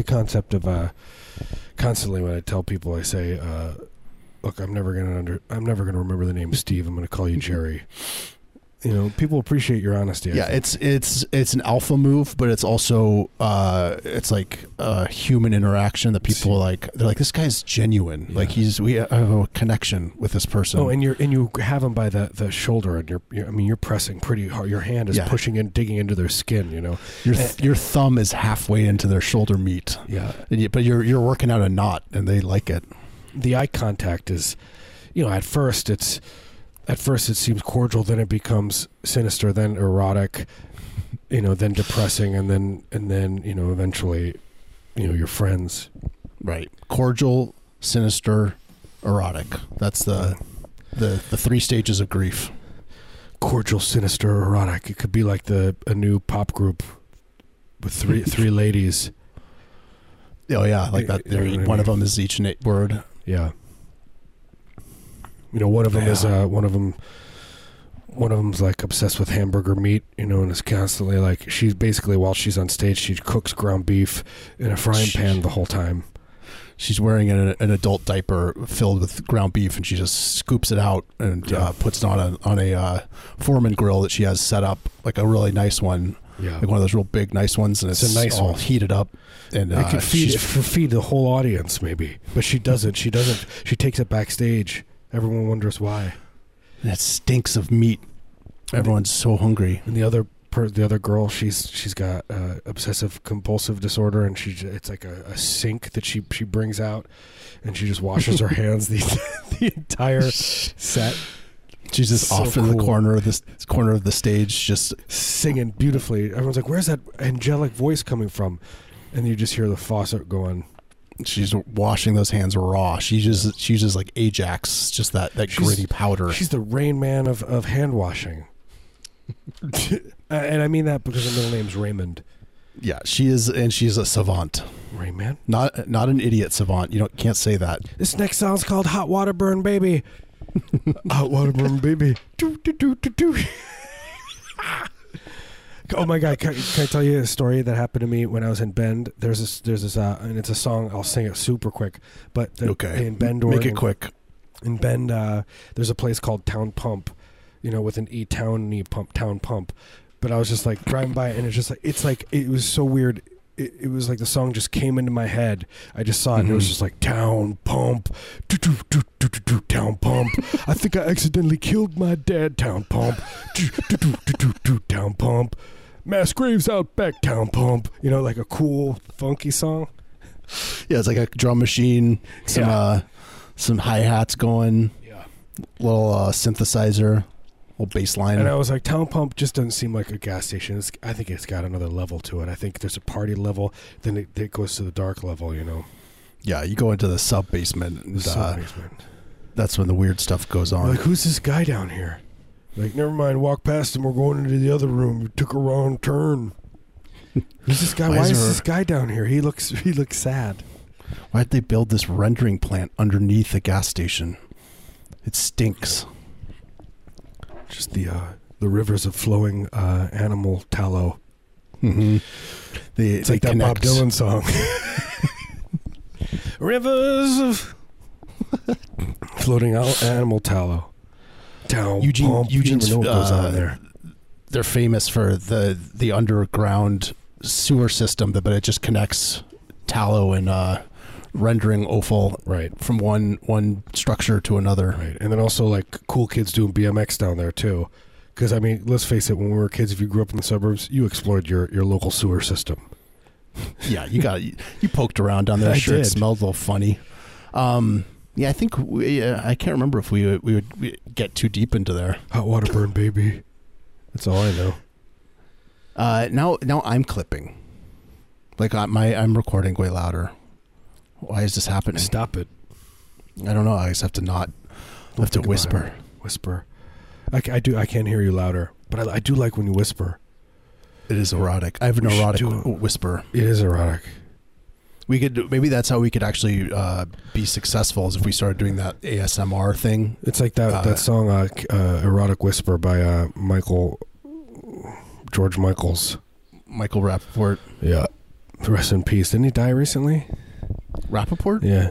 the concept of uh, constantly when I tell people, I say, uh, "Look, I'm never gonna under, I'm never gonna remember the name Steve. I'm gonna call you Jerry." You know, people appreciate your honesty. I Yeah, think. it's it's it's an alpha move, but it's also uh, it's like a human interaction that people like. They're like, this guy's genuine. Like he's we have a connection with this person. Oh, and you're and you have them by the, the shoulder, and you're, you're I mean you're pressing pretty hard. Your hand is Yeah. pushing in, digging into their skin. You know. your th- your thumb is halfway into their shoulder meat, Yeah. and you, but you're you're working out a knot, and they like it. The eye contact is, you know, at first it's, at first it seems cordial, then it becomes sinister, then erotic, you know, then depressing, and then and then you know eventually, you know, you're friends. Right, cordial, sinister, erotic. That's the the the three stages of grief. cordial, sinister, erotic. It could be like the a new pop group with three three ladies. Oh yeah, like that. You know what I one of them is each word. Yeah. You know, one of them is uh, one of them. One of them's like obsessed with hamburger meat, you know, and is constantly like she's basically while she's on stage, she cooks ground beef in a frying pan the whole time. She's wearing an, an adult diaper filled with ground beef, and she just scoops it out and Yeah. uh, puts it on a on a uh, Foreman grill that she has set up, like a really nice one, Yeah, like one of those real big nice ones, and It's it's, a nice all one. heated up. And it uh, could feed it could feed the whole audience maybe, but she doesn't. She doesn't. She takes it backstage. Everyone wonders why. it stinks of meat. Everyone's so hungry. And the other per, the other girl, she's she's got uh, obsessive compulsive disorder, and she it's like a, a sink that she she brings out, and she just washes her hands the the entire set, She's just So off in the corner of this corner of the stage, just singing beautifully. Everyone's like, "Where's that angelic voice coming from?" And you just hear the faucet going. She's washing those hands raw. She just she uses like Ajax, just that that She's- gritty powder. She's the Rain Man of of hand washing. and I mean that because her middle name's Raymond. Yeah, she is, and she's a savant. Rain Man. Not not an idiot savant. You don't can't say that. This next song's called Hot Water Burn Baby. Hot Water Burn Baby. Do, do, do, do, do. Oh my God! Can, can I tell you a story that happened to me when I was in Bend? There's this, there's this, uh, and it's a song. I'll sing it super quick. But the, Okay, in Bend, Make it quick. in Bend, uh, there's a place called Town Pump, you know, with an E Town E Pump Town Pump. But I was just like driving by, and it's just like it's like it was so weird. It, it was like the song just came into my head. I just saw it, and it was Mhm. just like Town Pump, do, do, do, do, do, do, Town Pump. I think I accidentally killed my dad. Town Pump, do, do, do, do, do, do, Town Pump. Mass graves out back. Town Pump. You know, like a cool funky song. Yeah, it's like a drum machine, some Yeah. uh, some hi hats going, Yeah. little uh, synthesizer, little bass line. And I was like, Town Pump just doesn't seem like a gas station. It's, I think it's got another level to it. I think there's a party level, then it, it goes to the dark level. You know, yeah, you go into the sub basement, the uh, sub-basement. that's when the weird stuff goes on. like, who's this guy down here? Like, never mind. Walk past him. We're going into the other room. You took a wrong turn. Who's this guy? Why Why, is is this guy down here? He looks he looks sad. Why'd they build this rendering plant underneath a gas station? It stinks. Just the uh, the rivers of flowing uh, animal tallow. Mm-hmm. They, It's they like that Bob. Dylan song. Rivers of floating out animal tallow. Town Eugene- pump. You Eugene's, never know what goes uh, on there. They're famous for the the underground sewer system, that but it just connects tallow and uh, rendering offal Right. from one one structure to another. Right. And then also like cool kids doing BMX down there too. Because I mean, let's face it, when we were kids, if you grew up in the suburbs, you explored your, your local sewer system. Yeah, you got you, you poked around down there. I sure, it did. smelled a little funny. Um, yeah, I think we, uh, I can't remember if we would- we would we get too deep into there. Hot water burn, baby. That's all I know. Uh, now now I'm clipping. Like I, my I'm recording way louder. Why is this happening? Stop it. I don't know. I just have to not. I have to whisper. Whisper. I, I do. I can't hear you louder, but I, I do like when you whisper. It is erotic. I have an We erotic whisper. It is erotic. We could maybe that's how we could actually uh, be successful is if we started doing that ASMR thing. It's like that Uh, that song, uh, uh, "Erotic Whisper" by uh, Michael. George Michaels. Michael Rappaport. Yeah. Rest in peace. Didn't he die recently? Rappaport? Yeah.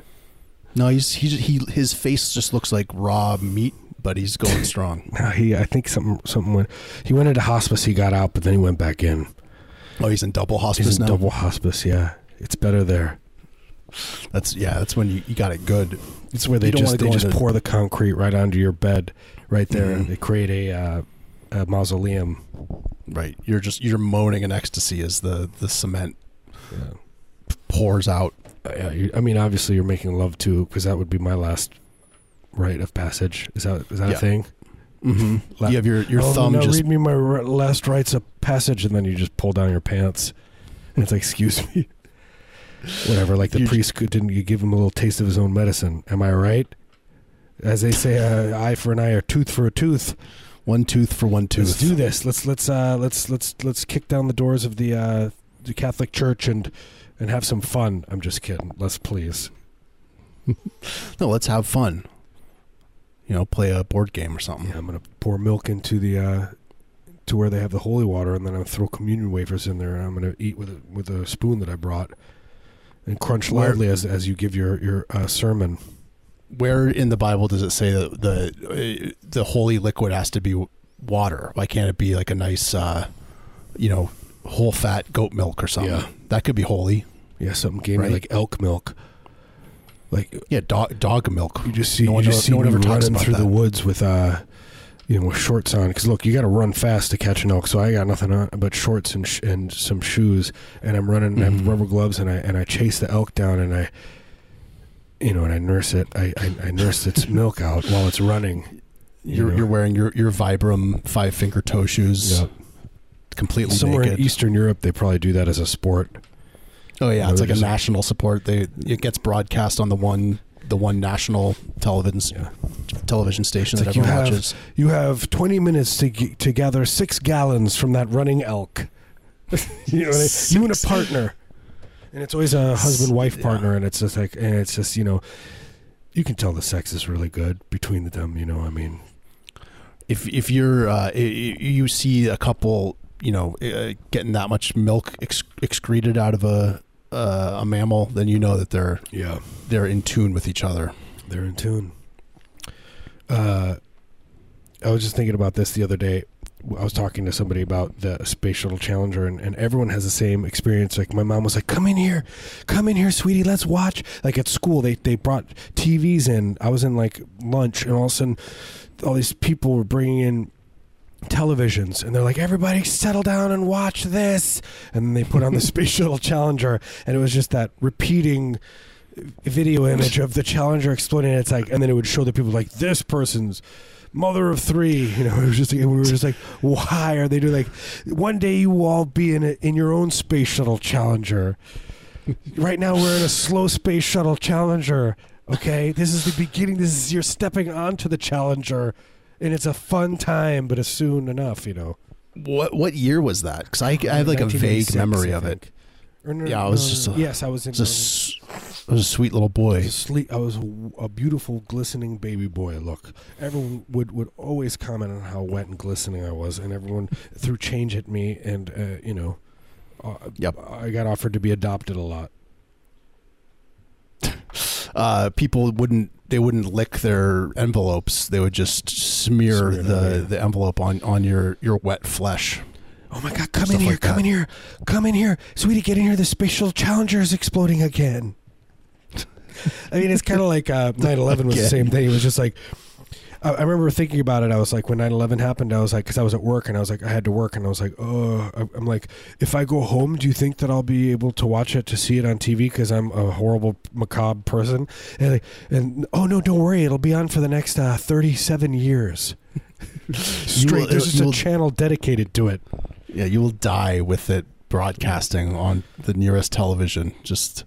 No, he's he he his face just looks like raw meat, but he's going strong. No, he. I think something something went. He went into hospice. He got out, but then he went back in. Oh, he's in double hospice He's in now. double hospice. Yeah, it's better there. That's yeah. That's when you, you got it good. It's where they just they just pour the concrete right onto your bed, right there. Mhm. They create a, uh, a mausoleum. Right. You're just you're moaning in ecstasy as the the cement Yeah. pours out. Uh, yeah, you, I mean, obviously, you're making love too, because that would be my last rite of passage. Is that is that Yeah. a thing? Mm-hmm. La- you have your your oh, thumb no, just read me my r- last rites of passage, and then you just pull down your pants, and it's like, excuse me, whatever. Like the You priest could, didn't you give him a little taste of his own medicine? Am I right? As they say, uh, eye for an eye or tooth for a tooth. one tooth for one tooth. Let's do this. Let's let's uh, let's let's let's kick down the doors of the uh, the Catholic Church and and have some fun. I'm just kidding. Let's please. No, let's have fun. You know, play a board game or something. Yeah, I'm gonna pour milk into the uh, to where they have the holy water, and then I'm gonna throw communion wafers in there, and I'm gonna eat with a, with a spoon that I brought, and crunch loudly as as you give your your uh, sermon. Where in the Bible does it say that the uh, the holy liquid has to be water? Why can't it be like a nice, uh, you know, whole fat goat milk or something? Yeah. That could be holy. Yeah, something gave Right. me like elk milk. Like Yeah, dog dog milk. you just see, No you one just see no one ever talks running through the woods with uh, you know, with shorts on. Because look, you got to run fast to catch an elk. So I got nothing on but shorts and sh- and some shoes, and I'm running. and I have Mhm. rubber gloves, and I and I chase the elk down, and I, you know, and I nurse it. I I, I nurse its milk out while it's running. you You're know. you're wearing your your Vibram five finger toe shoes, Yeah. completely Somewhere naked. in Eastern Europe, they probably do that as a sport. oh yeah, No, it's they're like a national support. They it gets broadcast on the one the one national television Yeah. television station It's that like you everyone have- watches. You have 20 minutes to g- to gather six gallons from that running elk. you know, you and a partner, and it's always a husband wife Yeah. partner, and it's just like, and it's just you know, you can tell the sex is really good between them. You know, I mean, if if you're uh, you see a couple you know uh, getting that much milk ex- excreted out of a uh, a mammal then you know that they're yeah, they're in tune with each other they're in tune. Uh, I was just thinking about this the other day. I was talking to somebody about the Space Shuttle Challenger, and, and everyone has the same experience. Like my mom was like, "Come in here, come in here, sweetie, let's watch." Like at school, they they brought TVs in. I was in like lunch, and all of a sudden, all these people were bringing in televisions, and they're like, "Everybody, settle down and watch this." And then they put on the Space Shuttle Challenger, and it was just that repeating video image of the Challenger exploding. And it's like, and then it would show the people like this person's mother of three. You know, it was just we were just like, why are they doing like? One day you will all be in a, in your own space shuttle Challenger. right now we're in a slow space shuttle Challenger. Okay, this is the beginning. This is you're stepping onto the Challenger, and it's a fun time, but it's soon enough. You know, what what year was that because I, I have like a vague memory of it. Or no, Yeah, I was no, just a- yes, I was in. I was a, s- I was a sweet little I boy was asleep. I was a, a beautiful, glistening baby boy. Look, everyone would, would always comment on how wet and glistening I was, and everyone threw change at me, and uh, you know, uh, Yep. I got offered to be adopted a lot. uh, people wouldn't they wouldn't lick their envelopes they would just smear, Smear the yeah. the envelope on on your your wet flesh Oh my God! Come in here! like come that. in here! Come in here, sweetie! Get in here! The spatial Challenger is exploding again. I mean, it's kind of like uh, 9/11 was the same thing. It was just like I, I remember thinking about it. I was like, when 9/11 happened, I was like, because I was at work and I was like, I had to work, and I was like, oh, I'm like, if I go home, do you think that I'll be able to watch it to see it on TV? Because I'm a horrible macabre person. And, like, and oh no, don't worry, it'll be on for the next uh, 37 years. Straight. will- There's just a channel dedicated to it. yeah you will die with it broadcasting on the nearest television just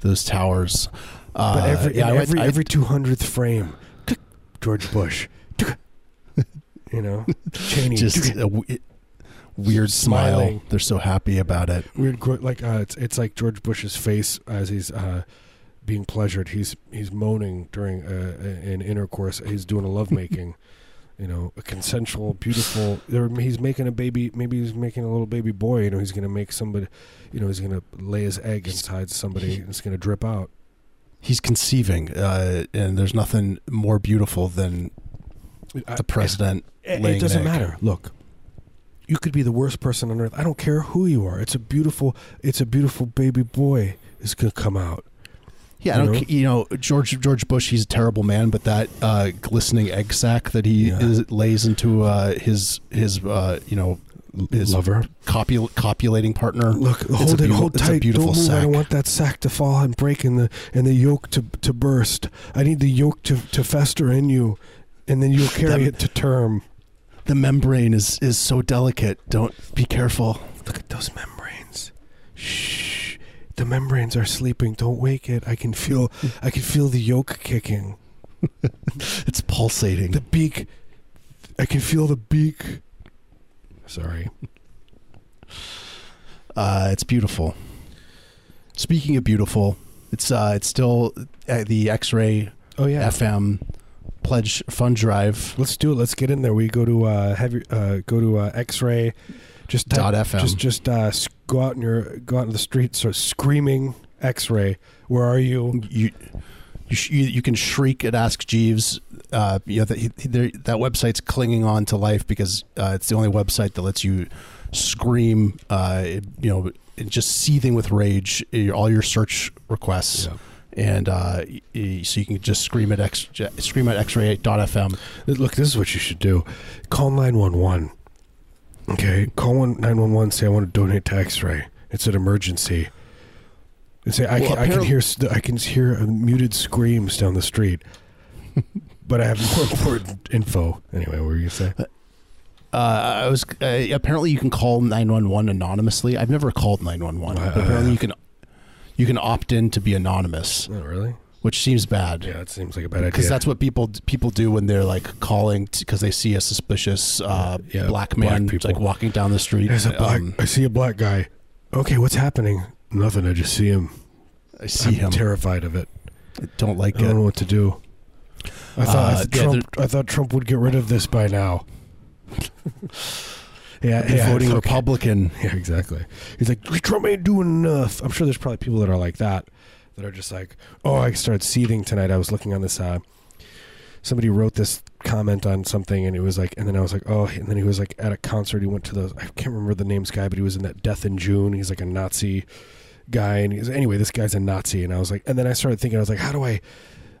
those towers uh, But every yeah, I- every I- every two hundredth frame, tick, George Bush, you know, Cheney, just a w- weird smile they're so happy about it weird, like uh, it's it's like George Bush's face as he's uh, being pleasured. He's he's moaning during uh, an intercourse. He's doing a lovemaking, You know, a consensual, beautiful. He's making a baby. Maybe he's making a little baby boy. You know, he's going to make somebody. You know, he's going to lay his egg inside somebody, and it's going to drip out. He's conceiving, uh, and there's nothing more beautiful than the president. It, laying it doesn't egg. matter. Look, you could be the worst person on earth. I don't care who you are. It's a beautiful. It's a beautiful baby boy is going to come out. Yeah, I You don't. know? You know, George George Bush. He's a terrible man, but that uh, glistening egg sack that he Yeah. is, lays into uh, his his uh, you know his Lover. copul- copulating partner. Look, hold it, beau- hold tight. beautiful don't move. I don't want that sack to fall and break and the and the yolk to to burst. I need the yolk to to fester in you, and then you'll carry That- it to term. The membrane is is so delicate. Don't be careful. Look at those membranes. Shh. The membranes are sleeping. Don't wake it. I can feel. I can feel the yolk kicking. It's pulsating. The beak. I can feel the beak. Sorry. Uh, it's beautiful. Speaking of beautiful, it's uh, it's still uh, the X-ray Oh yeah. FM pledge fund drive. Let's do it. Let's get in there. We go to uh, have your, uh, go to uh, X-ray. Just type- Dot FM. Just just uh, go out in your go out in the street, start screaming X-ray. Where are you? You you, sh- you, you can shriek at Ask Jeeves. Uh, you know that that website's clinging on to life because uh, it's the only website that lets you scream. Uh, you know, just seething with rage. uh, All your search requests. And uh, so you can just scream at X, scream at X-ray.fm. Look, this is what you should do. Call nine one one. Okay, call one nine one one. Say I want to donate to X-ray. It's an emergency. And say I Well, can I can hear I can hear muted screams down the street. But I have more important info. Anyway, what were you gonna say? Uh, I was uh, apparently you can call nine one one anonymously. I've never called nine one one. Uh, Apparently you can you can opt in to be anonymous, Oh, really? which seems bad. Yeah, it seems like a bad idea. Because that's what people people do when they're like calling because they see a suspicious uh, Yeah, black black man people. like walking down the street. There's a black. Um, I see a black guy. Okay, what's happening? Nothing. I just see him. I see I'm him. terrified of it. I don't like I don't know what to do. I thought, I, Uh, thought yeah, Trump. I thought Trump would get rid of this by now. yeah, yeah, voting Republican. Yeah, exactly. He's like, Trump ain't doing enough. I'm sure there's probably people that are like that, that are just like, oh, I started seething tonight. I was looking on this. Uh, somebody wrote this comment on something, and it was like, and then I was like, oh, and then he was like at a concert. He went to the, I can't remember the names guy, but he was in that Death in June. He's like a Nazi guy, and he's anyway, this guy's a Nazi, and I was like, and then I started thinking, I was like, how do I,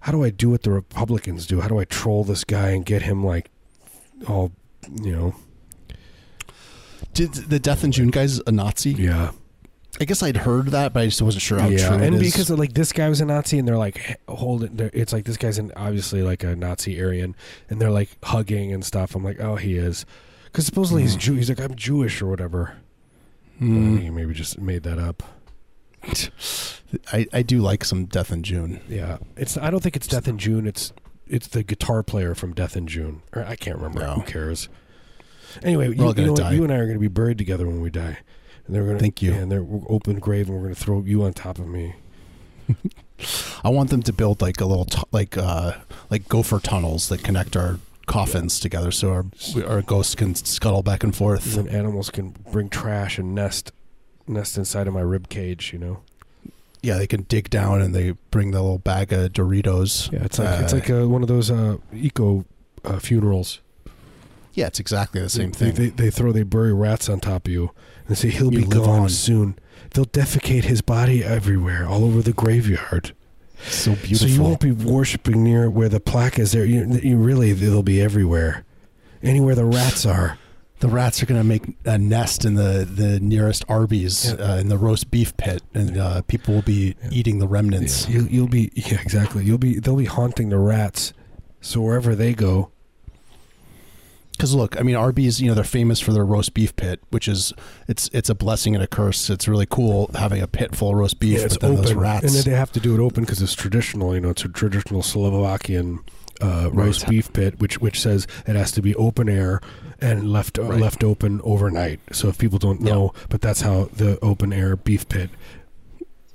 how do I do what the Republicans do? How do I troll this guy and get him like, all, you know, Did the Death in June guys a Nazi? yeah. I guess I'd heard that, but I just wasn't sure how yeah, true and it is. because of, like this guy was a Nazi, and they're like holding. they're- It's like this guy's an, obviously like a Nazi Aryan, and they're like hugging and stuff. I'm like, oh, he is, because supposedly he's Mm. Jew. He's like, I'm Jewish or whatever. Hmm. think he maybe just made that up. I, I do like some Death in June. Yeah, it's. I don't think it's Death in June. It's it's the guitar player from Death in June. Or I can't remember. No. Who cares? Anyway, you, you know what? You and I are going to be buried together when we die. And they're going to Thank you. And they're open grave, and we're going to throw you on top of me. I want them to build like a little tu- like uh like gopher tunnels that connect our coffins together, so our our ghosts can scuttle back and forth. And animals can bring trash and nest nest inside of my rib cage. You know. Yeah, they can dig down and they bring the little bag of Doritos. Yeah, it's like it's Uh, like uh one of those uh, eco uh, funerals. yeah, it's exactly the same They, thing. They, they throw they bury rats on top of you and say he'll You be gone on. soon. They'll defecate his body everywhere, all over the graveyard. so beautiful. So you won't be worshiping near where the plaque is. There, you, you really they'll be everywhere, anywhere the rats are. The rats are going to make a nest in the, the nearest Arby's Yeah. uh, in the roast beef pit, and uh, people will be Yeah. eating the remnants. You, you'll be yeah exactly. You'll be they'll be haunting the rats. So wherever they go, Because look, I mean, Arby's, you know, they're famous for their roast beef pit, which is it's it's a blessing and a curse. It's really cool having a pit full of roast beef, yeah, it's but then those open, rats. and then they have to do it open because it's traditional. You know, it's a traditional Slovakian uh, roast Right. beef pit, which which says it has to be open air and left Right. left open overnight. So if people don't know, but that's how the open air beef pit.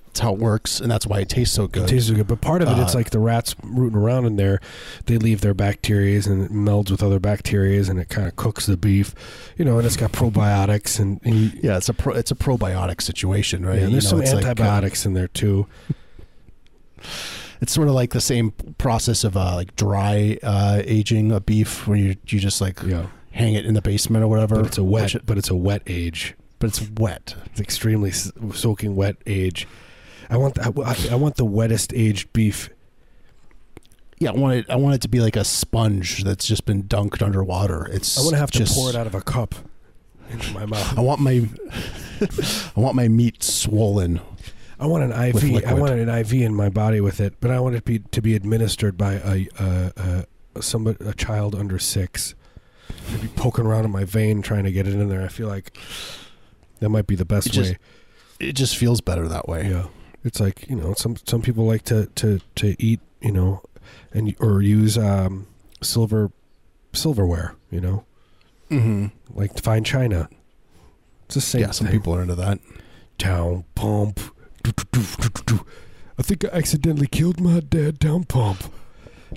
that's how it works, and that's why it tastes so good. It tastes so good, but part of it, it's Uh, like the rats rooting around in there. They leave their bacteria and it melds with other bacteria, and it kind of cooks the beef, you know. And it's got probiotics and, and you, yeah, it's a pro, it's a probiotic situation, right? yeah, and You there's know, some it's like, uh, antibiotics in there too. it's sort of like the same process of uh, like dry uh, aging a beef, where you you just like Yeah, hang it in the basement or whatever. but it's a wet, it- but it's a wet age. but it's wet. It's extremely soaking wet age. I want the, I, I want the wettest aged beef. Yeah, I want it. I want it to be like a sponge that's just been dunked underwater. It's. I want to have to pour it out of a cup into my mouth. I want my. I want my meat swollen. I want an IV. I want an IV in my body with it, but I want it to be to be administered by a a, a somebody a child under six. I'd be poking around in my vein trying to get it in there. I feel like that might be the best It just- way. It just feels better that way. Yeah, it's like you know some some people like to to to eat you know, and or use um, silver silverware. You know, Mm-hmm. like fine china. It's the same. Yeah, some thing. people are into that. Town Pump. Do, do, do, do, do, do. I think I accidentally killed my dad. Town Pump.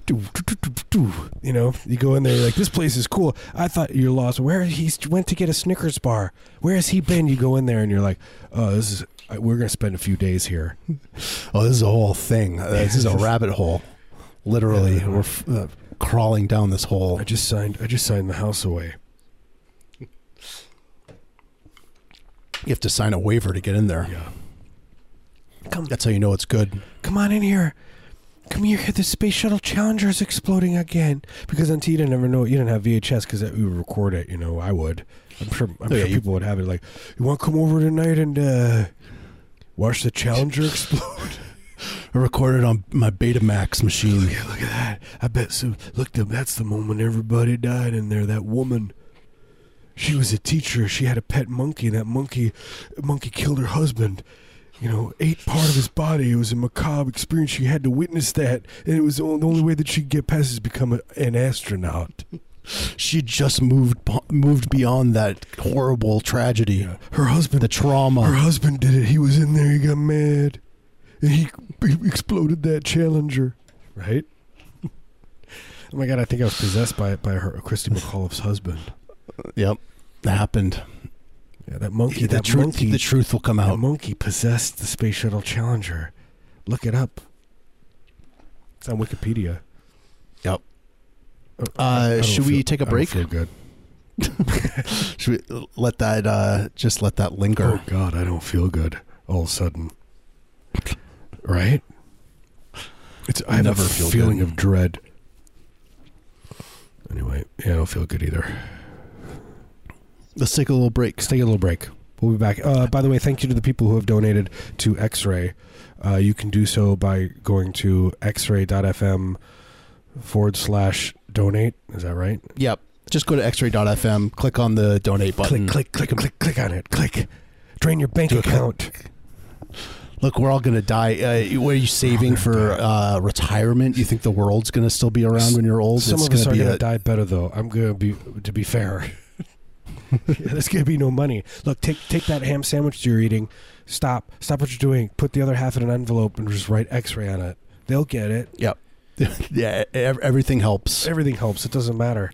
Do, do, do, do, do, do. You know, you go in there you're like this place is cool. I thought you're lost. Where he went to get a Snickers bar? Where has he been? You go in there and you're like, oh, this is. We're gonna spend a few days here. Oh, this is a whole thing. Uh, this is a rabbit hole. Literally, Yeah. we're f- uh, crawling down this hole. I just signed. I just signed the house away. You have to sign a waiver to get in there. Yeah. Come, That's how you know it's good. come on in here. Come here. The space shuttle Challenger is exploding again. Because until you didn't ever know, you didn't have VHS because we would record it. You know, I would. I'm sure. I'm Oh, sure you- people would have it. Like, you want to come over tonight and uh, watch the Challenger explode? I recorded on my Betamax machine. yeah, look at that. I bet so. Look, that's the moment everybody died in there. That woman. She was a teacher. She had a pet monkey. and That monkey, monkey killed her husband. You know, ate part of his body. It was a macabre experience. She had to witness that, and it was the only, way that she could get past is become a, an astronaut. She just moved moved beyond that horrible tragedy, Yeah. Her husband, the trauma. her husband did it. He was in there. He got mad, and he, he exploded that Challenger. Right? oh my god! I think I was possessed by by her, Christy McAuliffe's husband. Yep, that happened. Yeah, that monkey. the that truth, monkey. the truth will come that out. monkey possessed the space shuttle Challenger. Look it up. It's on Wikipedia. Yep. Uh, I don't should we take a break? feel good. Should we let that uh, just let that linger? Oh? God, I don't feel good. All of a sudden, right? It's I have Never a feel feeling good. of dread. Anyway, yeah, I don't feel good either. Let's take a little break. Let's take a little break. We'll be back. Uh, by the way, thank you to the people who have donated to X-Ray. Uh, you can do so by going to xray.fm forward slash donate. Is that right? Yep. Just go to xray.fm, click on the donate button. Click, click, click, click, click on it. Click. Drain your bank Do a click. account. Look, we're all going to die. Uh, what are you saving for uh, retirement? You think the world's going to still be around when you're old? Some it's of us are be going to a- die better, though. I'm going to be, to be fair. There's going to be no money. Look, take take that ham sandwich you're eating. Stop. Stop what you're doing. Put the other half in an envelope and just write X-ray on it. They'll get it. Yep. yeah, ev- everything helps. Everything helps. It doesn't matter.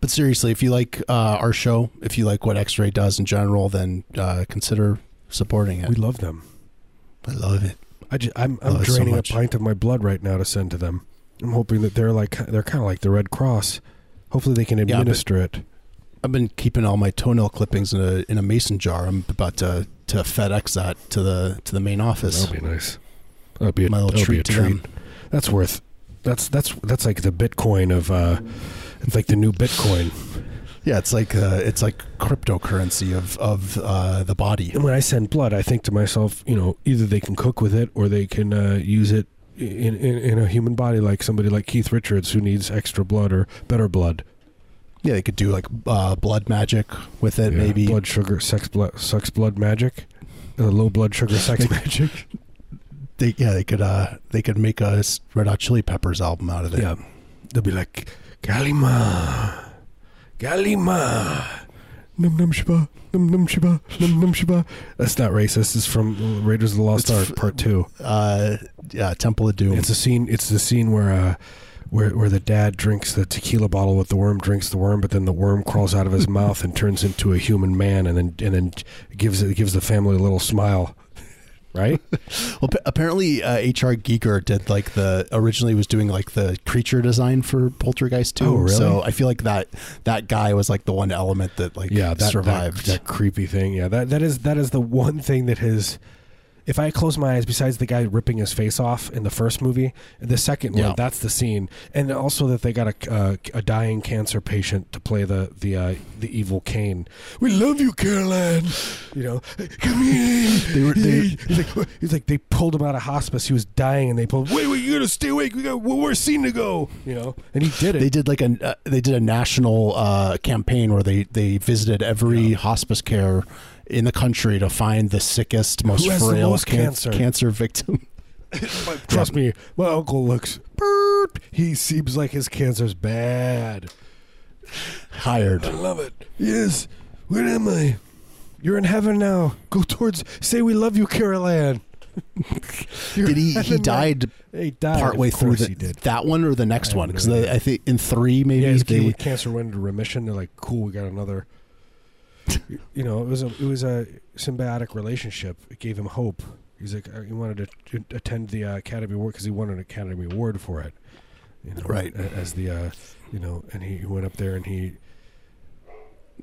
But seriously, if you like uh, our show, if you like what X-Ray does in general, then uh, consider supporting it. We love them. I love it. I just, I'm, Oh, I'm so draining a pint of my blood right now to send to them. I'm hoping that they're like they're kind of like the Red Cross. Hopefully, they can but- administer it. I've been keeping all my toenail clippings in a in a mason jar. I'm about to to FedEx that to the to the main office. That'll be nice. That'll be a, My little a treat to treat. them. That's worth. That's that's that's like the Bitcoin of. uh It's like the new Bitcoin. Yeah, it's like uh, it's like cryptocurrency of of uh, the body. And when I send blood, I think to myself, you know, either they can cook with it or they can uh, use it in, in in a human body, like somebody like Keith Richards who needs extra blood or better blood. Yeah, they could do like uh, blood magic with it, Yeah, maybe. blood sugar, sex blood, sex blood magic, uh, low blood sugar, sex magic. They, yeah, they could uh, they could make a s- Red Hot Chili Peppers album out of it. Yeah, they'll be like, Galima, Galima, Num num shiba, num num shiba, num num shiba. That's not racist. It's from Raiders of the Lost It's Ark f- Part Two. Uh, yeah, Temple of Doom. It's a scene. It's the scene where uh, where where the dad drinks the tequila bottle with the worm, drinks the worm, but then the worm crawls out of his mouth and turns into a human man, and then and then gives it gives the family a little smile. Right? Well, pa- apparently, uh, H.R. Giger did like the originally was doing like the creature design for Poltergeist too. Oh, really? So I feel like that that guy was like the one element that like yeah, that survived. That, that creepy thing. Yeah, that that is that is the one thing that has. If I close my eyes, besides the guy ripping his face off in the first movie, the second Yeah. one, that's the scene, and also that they got a uh, a dying cancer patient to play the the uh, the evil Kane. We love you, Carol Ann. You know, come here. They were- they- he's like he's like they pulled him out of hospice. He was dying, and they pulled. Wait, wait, you gotta stay awake. We got one more scene to go. You know, and he did it. they did like a uh, they did a national uh, campaign where they they visited every hospice care in the country to find the sickest, most Who frail most can- cancer? cancer victim. Trust me, my uncle looks. Burp. He seems like his cancer's bad. Hired. I love it. Yes. Where am I? You're in heaven now. Go towards. Say we love you, Carol Ann. You're Did he? He heaven now. died He died. partway of through course the, he did. that one or the next I have one no because idea. I think in three maybe Yeah, his kid they with cancer went into remission. They're like, cool, we got another. You know, it was a it was a symbiotic relationship. It gave him hope. He's like, uh, he wanted to to attend the uh, Academy Award because he won an Academy Award for it. You know, Right. As the, uh, you know, and he went up there and he,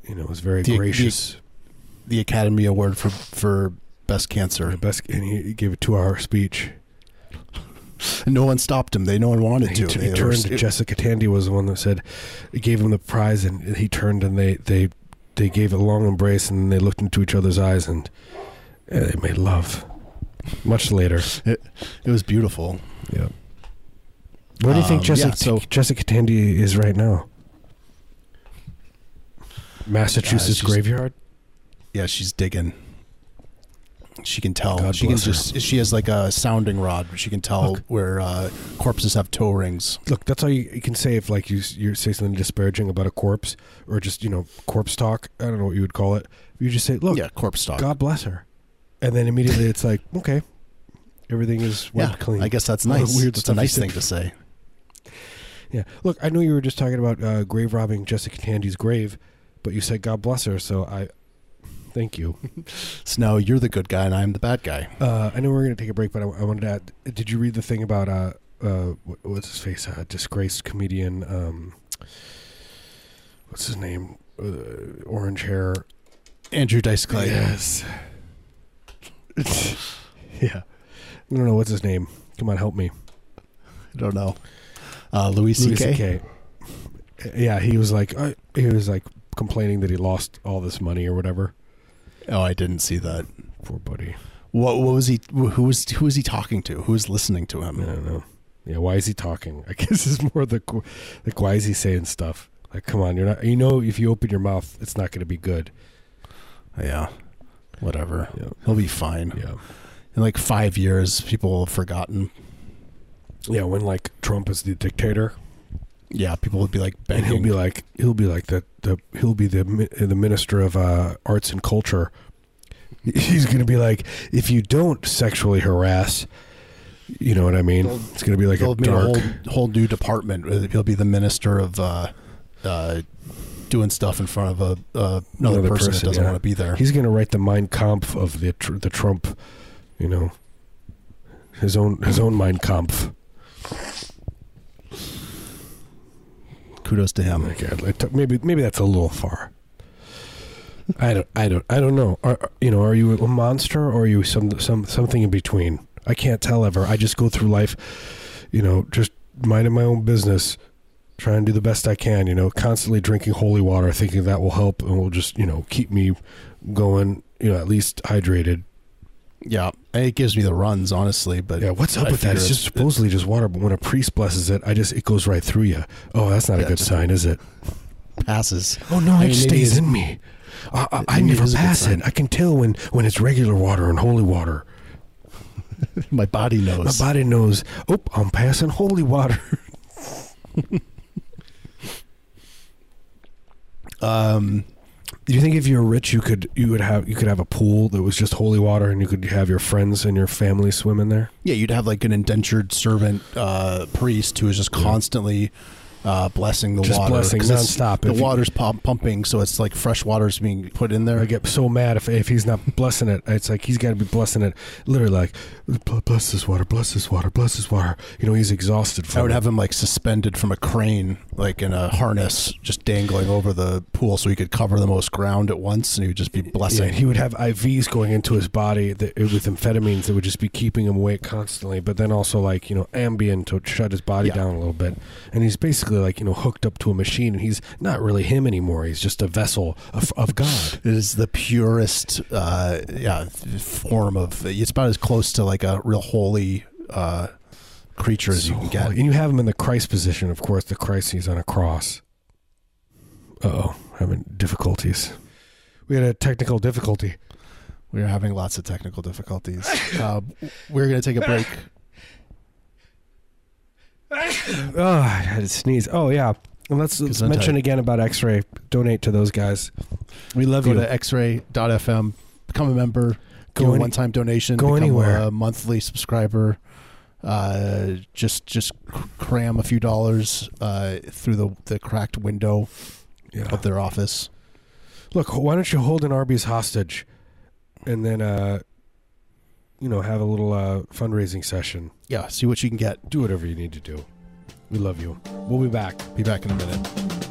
you know, was very The- the- gracious. the Academy Award for for best The cancer. best, and he, gave a two-hour speech. And no one stopped him. They no one wanted he, to. t- he were- turned. to Jessica Tandy was the one that said, gave him the prize, and he turned and they they they gave a long embrace, and they looked into each other's eyes, and uh, they made love. Much later. It, it was beautiful. Yeah. Where do you think Um, Jessica yeah, so- Jessica Tandy is right now? Massachusetts she's- graveyard. Yeah, she's digging. She can tell. God she can bless her. just. She has like a sounding rod. She can tell Look. where uh, corpses have toe rings. Look, that's all you, you can say if like you you say something disparaging about a corpse or just you know corpse talk. I don't know what you would call it. You just say, "Look, yeah, corpse stock. God bless her," and then immediately it's like, okay, everything is yeah, clean. I guess that's nice. weird That's a nice thing to say. Yeah. Look, I know you were just talking about uh, grave robbing Jessica Tandy's grave, but you said God bless her, so I thank you. So now you're the good guy and I'm the bad guy. Uh, I know we're going to take a break, but I, I wanted to add. Did you read the thing about uh, uh, what, what's his face? Uh, disgraced comedian. Um, what's his name? Uh, orange hair. Andrew Dice Clay. Yes. yeah. I don't know what's his name. Come on, help me. I don't know. Uh, Louis Louis C.K. C.K. Yeah, he was like uh, he was like complaining that he lost all this money or whatever. Oh, I didn't see that. Poor buddy. What, what was he? Who was who was he talking to? Who was listening to him? I don't know. Yeah, why is he talking? I guess it's more the like why is he saying stuff? Like, come on, you're not. You know, if you open your mouth, it's not going to be good. Yeah. Whatever. Yeah. He'll be fine. Yeah. In like five years, people will have forgotten. Yeah. When like Trump is the dictator, Yeah, people would be like and he'll be like he'll be like the the he'll be the the minister of uh, arts and culture. He's going to be like, if you don't sexually harass, you know what I mean. They'll- it's going to be like a make a whole whole new department. He'll be the minister of uh, uh, doing stuff in front of a uh, another, Another person, person, that doesn't yeah. want to be there. He's going to write the Mein Kampf of the tr- the Trump, you know, his own his own Mein Kampf. Kudos to him. God, maybe maybe that's a little far. I don't I don't I don't know. Are- you know, are you a monster or are you some some something in between? I can't tell ever. I just go through life, you know, just minding my own business, trying to do the best I can. You know, constantly drinking holy water, thinking that will help and will just you know keep me going. You know, at least hydrated. Yeah, it gives me the runs, honestly. But Yeah, what's up I with that? It's just supposedly just water, but when a priest blesses it, I just it goes right through you. Oh, that's not a good sign, is it? passes. Oh no, I it mean, just stays in me. I, I, I it never is a good pass it. I can tell when when it's regular water and holy water. My body knows. My body knows. Oh, I'm passing holy water. Um, Do you think if you're rich, you could you would have you could have a pool that was just holy water, and you could have your friends and your family swim in there? Yeah, you'd have like an indentured servant uh, priest who is just constantly uh, blessing the Just water. blessing nonstop. The If you- water's pump, pumping, so it's like fresh water's being put in there. I get so mad if if he's not blessing it. It's like he's got to be blessing it, literally like "Bl- bless this water, bless this water, bless this water. You know, he's exhausted from I would it. have him like suspended from a crane, like in a harness, just dangling over the pool, so he could cover the most ground at once, and he would just be Yeah, blessing. he would have IVs going into his body that, with amphetamines that would just be keeping him awake constantly. But then also like you know Ambien to shut his body Yeah. down a little bit. And he's basically like you know hooked up to a machine, and he's not really him anymore. He's just a vessel of, of God. it is the purest, uh, yeah, form of. It's about as close to like a real holy uh, creature as you can get. And you have him in the Christ position, of course. The Christ he's on a cross. Uh oh, having difficulties. We had a technical difficulty. We are having lots of technical difficulties. uh, we're going to take a break. Oh, I had to sneeze. Oh yeah. And let's, let's Gesundheit. mention again about X-Ray. Donate to those guys. We love Go you. to xray.fm, become a member, Go go a any- one time donation, go become anywhere. a monthly subscriber. Uh, just just cram a few dollars uh, through the, the cracked window yeah. of their office. Look, why don't you hold an Arby's hostage, and then uh, you know have a little uh, fundraising session. Yeah, see what you can get. Do whatever you need to do. We love you. We'll be back. Be back in a minute.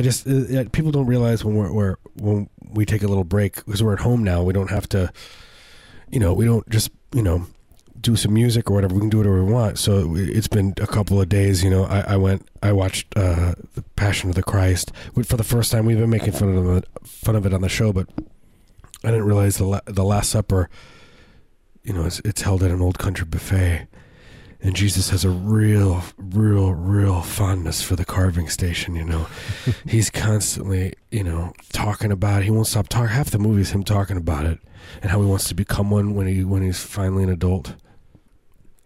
I just uh, people don't realize when we're, we're when we take a little break because we're at home now. We don't have to, you know, we don't just you know do some music or whatever. We can do whatever we want. So it's been a couple of days. You know, I, I went, I watched uh, the Passion of the Christ for the first time. We've been making fun of it, fun of it on the show, but I didn't realize the la- the Last Supper. You know, it's, it's held at an old country buffet, and Jesus has a real, real, real fondness for the carving station. You know, he's constantly, you know, talking about. It. He won't stop talking. Half the movie is him talking about it and how he wants to become one when he when he's finally an adult.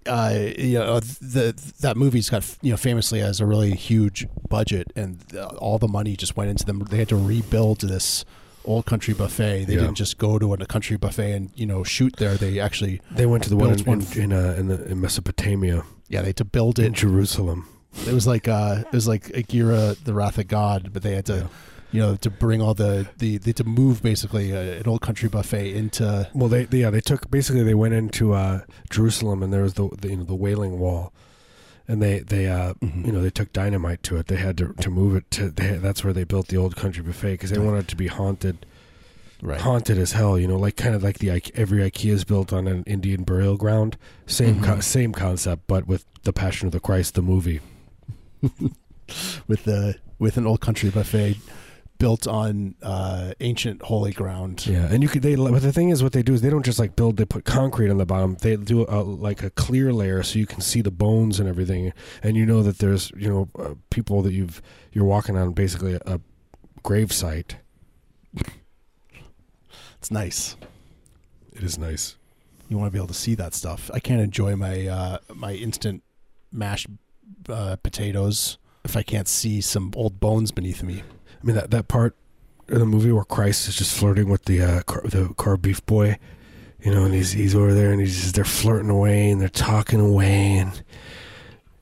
uh, you know, the that movie's got you know famously has a really huge budget, and uh, all the money just went into them. They had to rebuild this old country buffet. They Yeah. didn't just go to a country buffet and you know shoot there. They actually They went to the one in one in, in, uh, in, the, in Mesopotamia, yeah they had to build it in. Jerusalem. It was like uh, it was like Aguirre, the Wrath of God, but they had to. Yeah. You know, to bring all the, the they had to move basically uh, an old country buffet into Well, they, they yeah they took basically they went into uh, Jerusalem and there was the, the you know the Wailing Wall, and they they uh, Mhm. you know they took dynamite to it. They had to, to move it to they, that's where they built the old country buffet because they wanted it to be haunted right. haunted as hell. You know, like kind of like the every IKEA is built on an Indian burial ground. Same co- Mhm. same concept, but with the Passion of the Christ, the movie. with the with an old country buffet built on uh, ancient holy ground. Yeah, and you could they but the thing is what they do is they don't just like build they put concrete on the bottom. They do a, like a clear layer so you can see the bones and everything and you know that there's, you know, uh, people that you've you're walking on basically a, a grave site. It's nice. It is nice. You want to be able to see that stuff. I can't enjoy my uh, my instant mashed uh, potatoes if I can't see some old bones beneath me. I mean that that part of the movie where Christ is just flirting with the uh, car, the car beef boy, you know, and he's he's over there and he's just they're flirting away and they're talking away and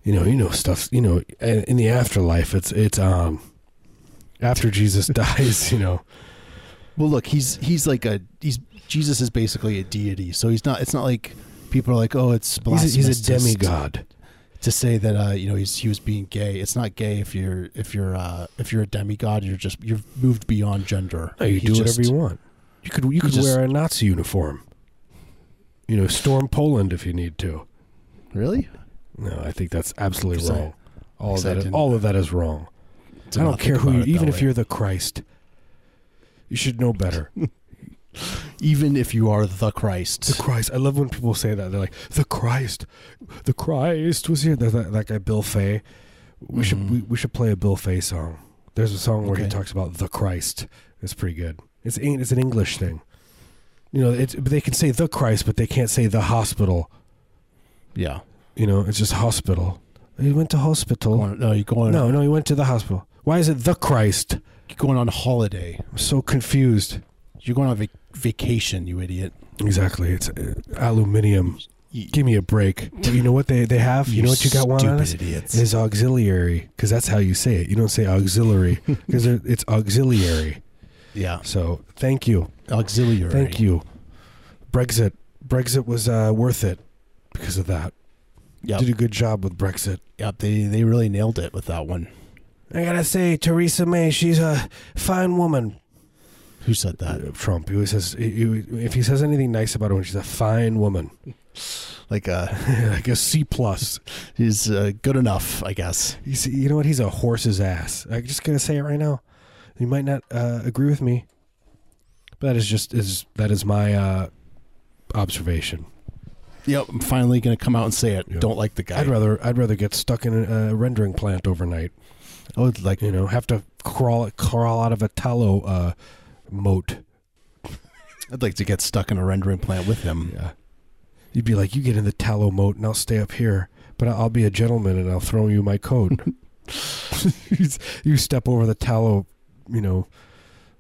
you know you know stuff you know in the afterlife it's it's um after Jesus dies you know Well, look, he's he's like a he's Jesus is basically a deity, so he's not. It's not like people are like, oh, it's he's a, he's a demigod to say that uh, you know he's he was being gay. It's not gay if you're if you're uh, if you're a demigod. You're just you've moved beyond gender. no, you He's do just- whatever you want you could you could just- wear a Nazi uniform you know storm Poland if you need to Really? no I think that's absolutely wrong all of that is, all of that is wrong I don't care who you, even if way. you're the Christ, you should know better. even if you are the Christ. The Christ. I love when people say that. They're like, the Christ, the Christ was here. That, that guy Bill Fay. We should Mhm. we, we should play a Bill Fay song. There's a song where he talks about the Christ. It's pretty good. It's ain't it's an English thing. You know, it's but they can say the Christ, but they can't say the hospital. yeah. You know, it's just hospital. He went to hospital. Going, no, you're going. No, no, he went to the hospital. Why is it the Christ? you're going on holiday. I'm so confused. You're going on vac- vacation, you idiot. Exactly. It's uh, aluminium. You, Give me a break. You know what they, they have? You, know what you got one on stupid us? idiots. Is auxiliary because that's how you say it. You don't say auxiliary because it's auxiliary. yeah, So thank you, auxiliary. thank you. Brexit, Brexit was uh, worth it because of that. Yep. Did a good job with Brexit. Yep. They they really nailed it with that one. I gotta say, Theresa May, she's a fine woman. Who said that? Uh, Trump, he always says he, if he says anything nice about her, she's a fine woman, Like uh, like a C plus. he's uh, good enough, I guess. He's, you know what? He's a horse's ass. I'm just gonna say it right now. You might not uh, agree with me, but that is just is that is my uh, observation. Yep. I'm finally gonna come out and say it. Yeah. Don't like the guy. I'd rather I'd rather get stuck in a, a rendering plant overnight. I would like. You know, have to crawl crawl out of a tallow uh, moat. I'd like to get stuck in a rendering plant with him. Yeah, you'd be like, you get in the tallow moat, and I'll stay up here. But I'll be a gentleman, and I'll throw you my coat. you step over the tallow, you know,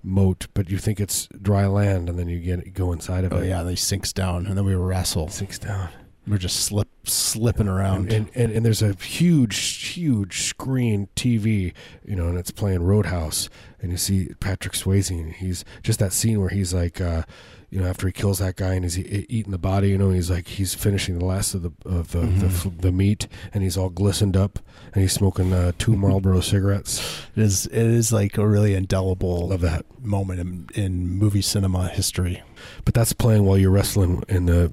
moat, but you think it's dry land, and then you get go inside of Oh it. Oh yeah, and he sinks down, and then we wrestle. Sinks down. We're just slip slipping around. And, and, and there's a huge, huge screen TV, you know, and it's playing Roadhouse, and you see Patrick Swayze, and he's just that scene where he's like, uh, you know, after he kills that guy and he's eating the body, you know, he's like he's finishing the last of the of the, the, Mhm. f- the meat, and he's all glistened up, and he's smoking uh, two Marlboro cigarettes. it is it is like a really indelible Love that. moment in, in movie cinema history. But that's playing while you're wrestling in the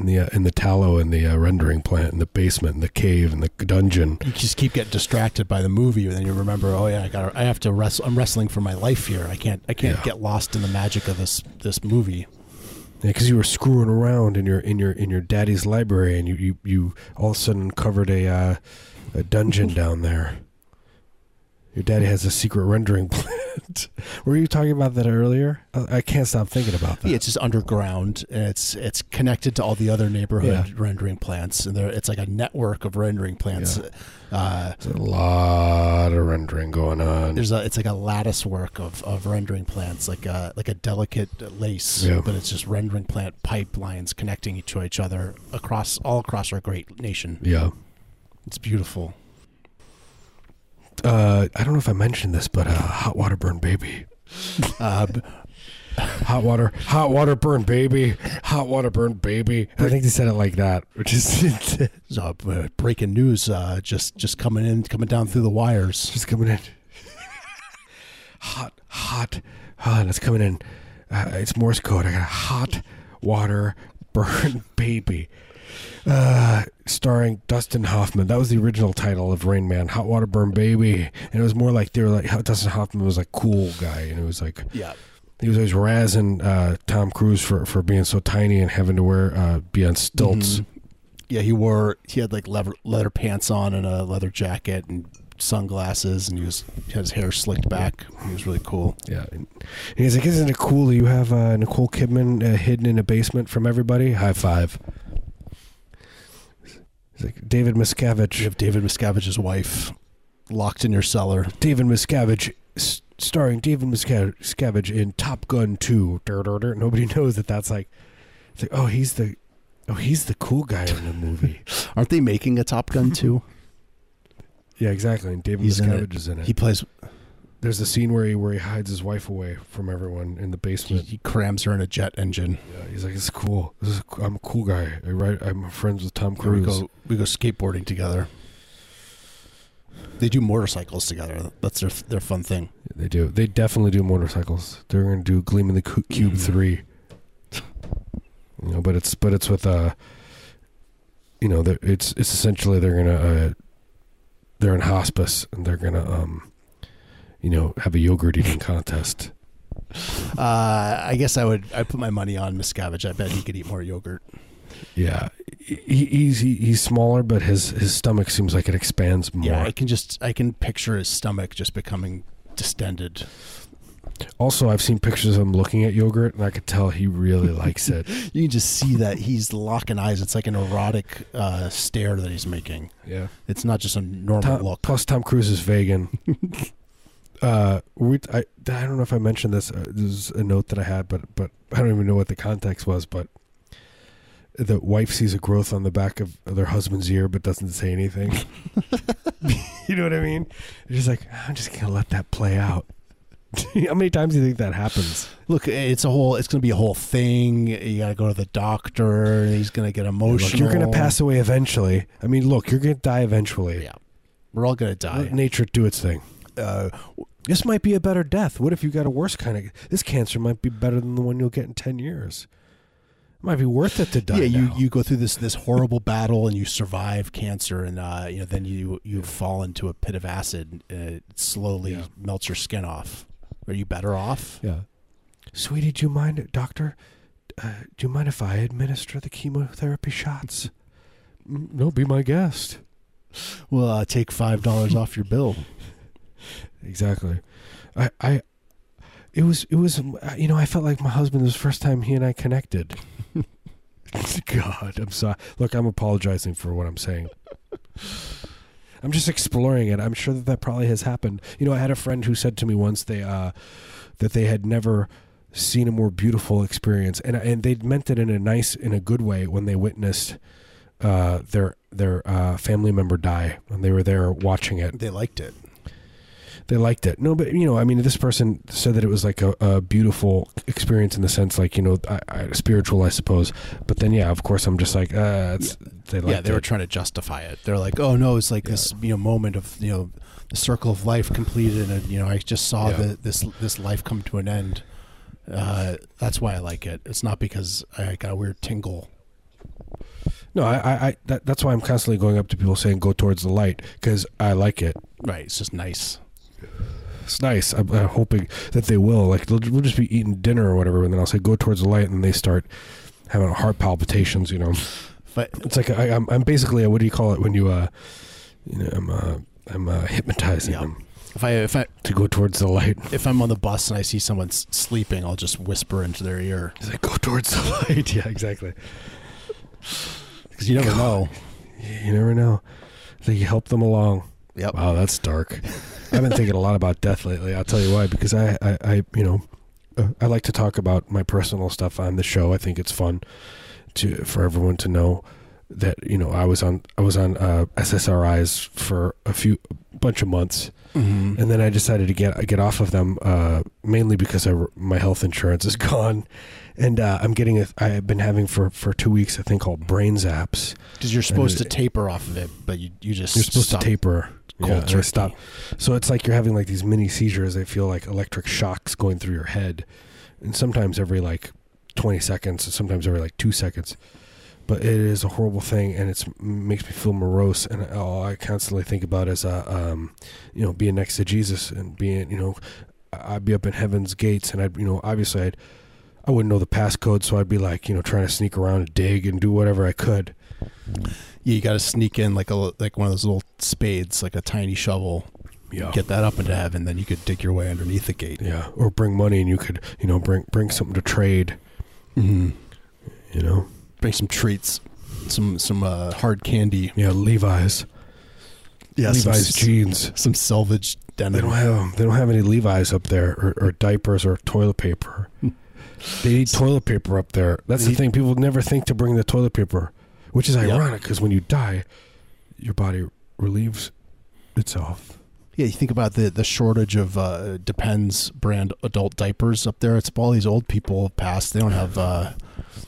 in the uh, in the tallow in the uh, rendering plant in the basement in the cave in the dungeon. You just keep getting distracted by the movie, and then you remember, oh yeah, I got, I have to wrestle. I'm wrestling for my life here. I can't, I can't Yeah. get lost in the magic of this this movie. Yeah, because you were screwing around in your in your in your daddy's library, and you you, you all of a sudden covered a uh, a dungeon down there. Your daddy has a secret rendering plant. were you talking about that earlier? I, can't stop thinking about that. Yeah, it's just underground, and it's it's connected to all the other neighborhood Yeah. rendering plants, and there it's like a network of rendering plants. Yeah. Uh, There's a lot of rendering going on. there's a it's like a lattice work of, of rendering plants, like a like a delicate lace, Yeah. but it's just rendering plant pipelines connecting each to each other across all across our great nation. yeah. It's beautiful. Uh, I don't know if I mentioned this, but uh, hot water burn baby. Uh, Hot water, hot water burn baby, hot water burn baby. I think they said it like that, which is so, uh, breaking news, uh, just just coming in, coming down through the wires. just coming in. hot, hot, hot. It's coming in. Uh, it's Morse code. I got a hot water burn baby. Uh, starring Dustin Hoffman. That was the original title of Rain Man. Hot Water Burn Baby, and it was more like they were like Dustin Hoffman was like cool guy, and it was like Yeah, he was always razzing uh, Tom Cruise for for being so tiny and having to wear uh, be on stilts. Mhm. Yeah, he wore he had like leather leather pants on and a leather jacket and sunglasses, and he was he had his hair slicked back. He was really cool. Yeah, and and he's like, "Isn't it cool that you have uh, Nicole Kidman uh, hidden in a basement from everybody?" High five. He's like David Miscavige. You have David Miscavige's wife locked in your cellar. David Miscavige, s- starring David Misca- Miscavige in Top Gun Two. Dur, dur, dur. Nobody knows that that's like, it's like, oh, he's the, oh, he's the cool guy in the movie. Aren't they making a Top Gun too? yeah, exactly. And David He's in Miscavige it. is in it. He plays. There's a scene where he where he hides his wife away from everyone in the basement. he crams her in a jet engine. Yeah, he's like, "It's cool. This is I'm a cool guy. I write. I'm friends with Tom We Cruise." go we go skateboarding together. They do motorcycles together. That's their their fun thing. They do. They definitely do motorcycles. They're going to do Gleam in the Cu- Cube Mhm. three. You know, but it's but it's with uh, you know, it's it's essentially they're gonna uh, they're in hospice and they're gonna um, you know, have a yogurt eating contest. Uh, I guess I would I put my money on Miscavige. I bet he could eat more yogurt. Yeah, he, he's he, he's smaller, but his his stomach seems like it expands more. Yeah, I can just I can picture his stomach just becoming distended. Also, I've seen pictures of him looking at yogurt, and I could tell he really likes it. You can just see that he's locking eyes. It's like an erotic uh, stare that he's making. Yeah. It's not just a normal Tom, look. Plus, Tom Cruise is vegan. uh, we I, I don't know if I mentioned this. Uh, this is a note that I had, but but I don't even know what the context was. But the wife sees a growth on the back of their husband's ear, but doesn't say anything. you know what I mean? It's just like I'm just gonna let that play out. How many times do you think that happens? Look, it's a whole. It's going to be a whole thing. You got to go to the doctor. And he's going to get emotional. Look, you're gonna pass away eventually. I mean, look, you're gonna die eventually. Yeah, we're all going to die. Let die. nature do its thing. Uh, This might be a better death. What if you got a worse kind of? This cancer might be better than the one you'll get in ten years. It might be worth it to die. yeah, you, now. you go through this this horrible battle and you survive cancer and uh, you know then you you fall into a pit of acid and it slowly Yeah. melts your skin off. Are you better off? yeah. Sweetie, do you mind, doctor? Uh, do you mind if I administer the chemotherapy shots? "Mm, No, be my guest. Well, uh, take five dollars off your bill. Exactly. I, I, it was, it was, uh, you know, I felt like my husband was the first time he and I connected. God, I'm sorry. Look, I'm apologizing for what I'm saying. I'm just exploring it. I'm sure that that probably has happened. You know, I had a friend who said to me once they, uh, that they had never seen a more beautiful experience, and and they meant it in a nice, in a good way when they witnessed uh, their their uh, family member die when they were there watching it They liked it. They liked it. No, but you know, I mean, this person said that it was like a, a beautiful experience in the sense, like you know, I, I, spiritual, I suppose. But then, yeah, of course, I'm just like, uh, it's, they liked yeah, they were trying to justify it. They're like, "Oh no, it's like this you know moment of you know the circle of life completed, and you know I just saw Yeah. the, this this life come to an end." Uh, that's why I like it. It's not because I got a weird tingle. No, I, I, I that, that's why I'm constantly going up to people saying go towards the light because I like it. Right. It's just nice. It's nice. I'm, I'm hoping that they will. Like we'll just be eating dinner or whatever, and then I'll say go towards the light, and they start having heart palpitations. You know, But it's like I, I'm, I'm basically a, what do you call it when you uh, you know, I'm uh, I'm uh, hypnotizing Yeah. them if I if I to go towards the light. if I'm on the bus and I see someone sleeping, I'll just whisper into their ear It's like go towards the light. Yeah, exactly. because you never God. know. You never know. So you help them along. Yep. Wow, that's dark. I've been thinking a lot about death lately. I'll tell you why. Because I, I, I you know, uh, I like to talk about my personal stuff on the show. I think it's fun to for everyone to know that you know I was on I was on uh, SSRIs for a few bunch of months, Mm-hmm. and then I decided to get get off of them uh, mainly because I, my health insurance is gone, and uh, I'm getting a, I've been having for for two weeks a thing called brain zaps. Because you're supposed to it- taper off of it, but you you just You're supposed stop. to taper. Cold Yeah, and turkey. stop. So it's like you're having like these mini seizures. They feel like electric shocks going through your head, and sometimes every like 20 seconds, sometimes every like two seconds. But it is a horrible thing, and it's makes me feel morose. And all I constantly think about is, uh, um, you know, being next to Jesus and being, you know, I'd be up in heaven's gates, and I'd, you know, obviously I'd, I wouldn't know the passcode, so I'd be like, you know, trying to sneak around and dig and do whatever I could. Yeah, you got to sneak in like a like one of those little spades, like a tiny shovel. Yeah. Get that up into heaven, then you could dig your way underneath the gate. Yeah, or bring money, and you could, you know, bring bring something to trade. Mm-hmm. You know, Bring some treats, some some uh, hard candy. yeah, Levi's, Yeah, Levi's s- jeans. some salvage denim. They don't have. They don't have any Levi's up there, or, or diapers, or toilet paper. they need toilet paper up there. That's the thing. People never think to bring the toilet paper, which is ironic because when you die, your body relieves itself. Yeah, you think about the the shortage of uh, Depends brand adult diapers up there. It's all these old people have passed. They don't have. Uh,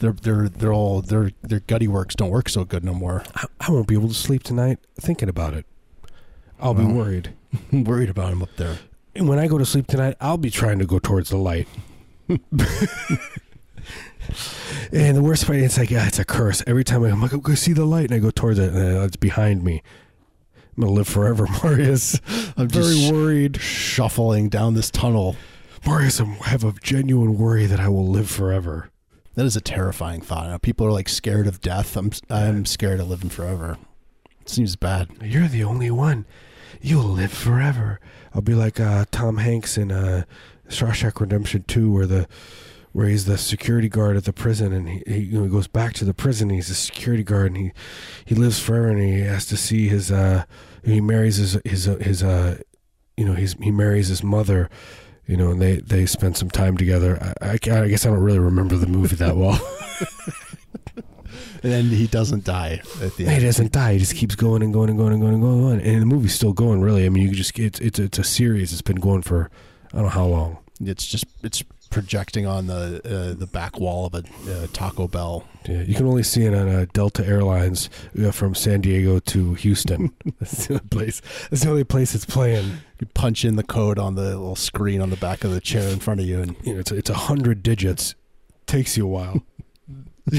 they're they're they're all their their gutty works don't work so good no more. I, I won't be able to sleep tonight thinking about it. I'll be Well. worried. Worried about them up there. And when I go to sleep tonight, I'll be trying to go towards the light. and the worst part, it's like, ah, it's a curse. Every time I'm like, go see the light, and I go towards it, and uh, it's behind me. I'm going to live forever, Marius. I'm Very worried. shuffling down this tunnel. Marius, I have a genuine worry that I will live forever. That is a terrifying thought. Now, people are like scared of death. I'm I'm scared of living forever. It seems bad. You're the only one. You'll live forever. I'll be like uh, Tom Hanks in uh, Shawshank Redemption 2, where the where he's the security guard at the prison, and he, he, you know, he goes back to the prison. He's a security guard, and he he lives forever, and he has to see his uh, he marries his his uh, his uh, you know he's he marries his mother. You know, and they, they spend some time together. I, I, I guess I don't really remember the movie that well. And then he doesn't die at the He doesn't die. He just keeps going and going and going and going and going on. And the movie's still going. Really, I mean, you just it's it's it's a series. It's been going for I don't know how long. It's just it's projecting on the uh, the back wall of a uh, Taco Bell. Yeah, you can only see it on uh, Delta Airlines uh, from San Diego to Houston. That's the only place. That's the only place it's playing. You punch in the code on the little screen on the back of the chair in front of you, and You know, it's it's a hundred digits. Takes you a while.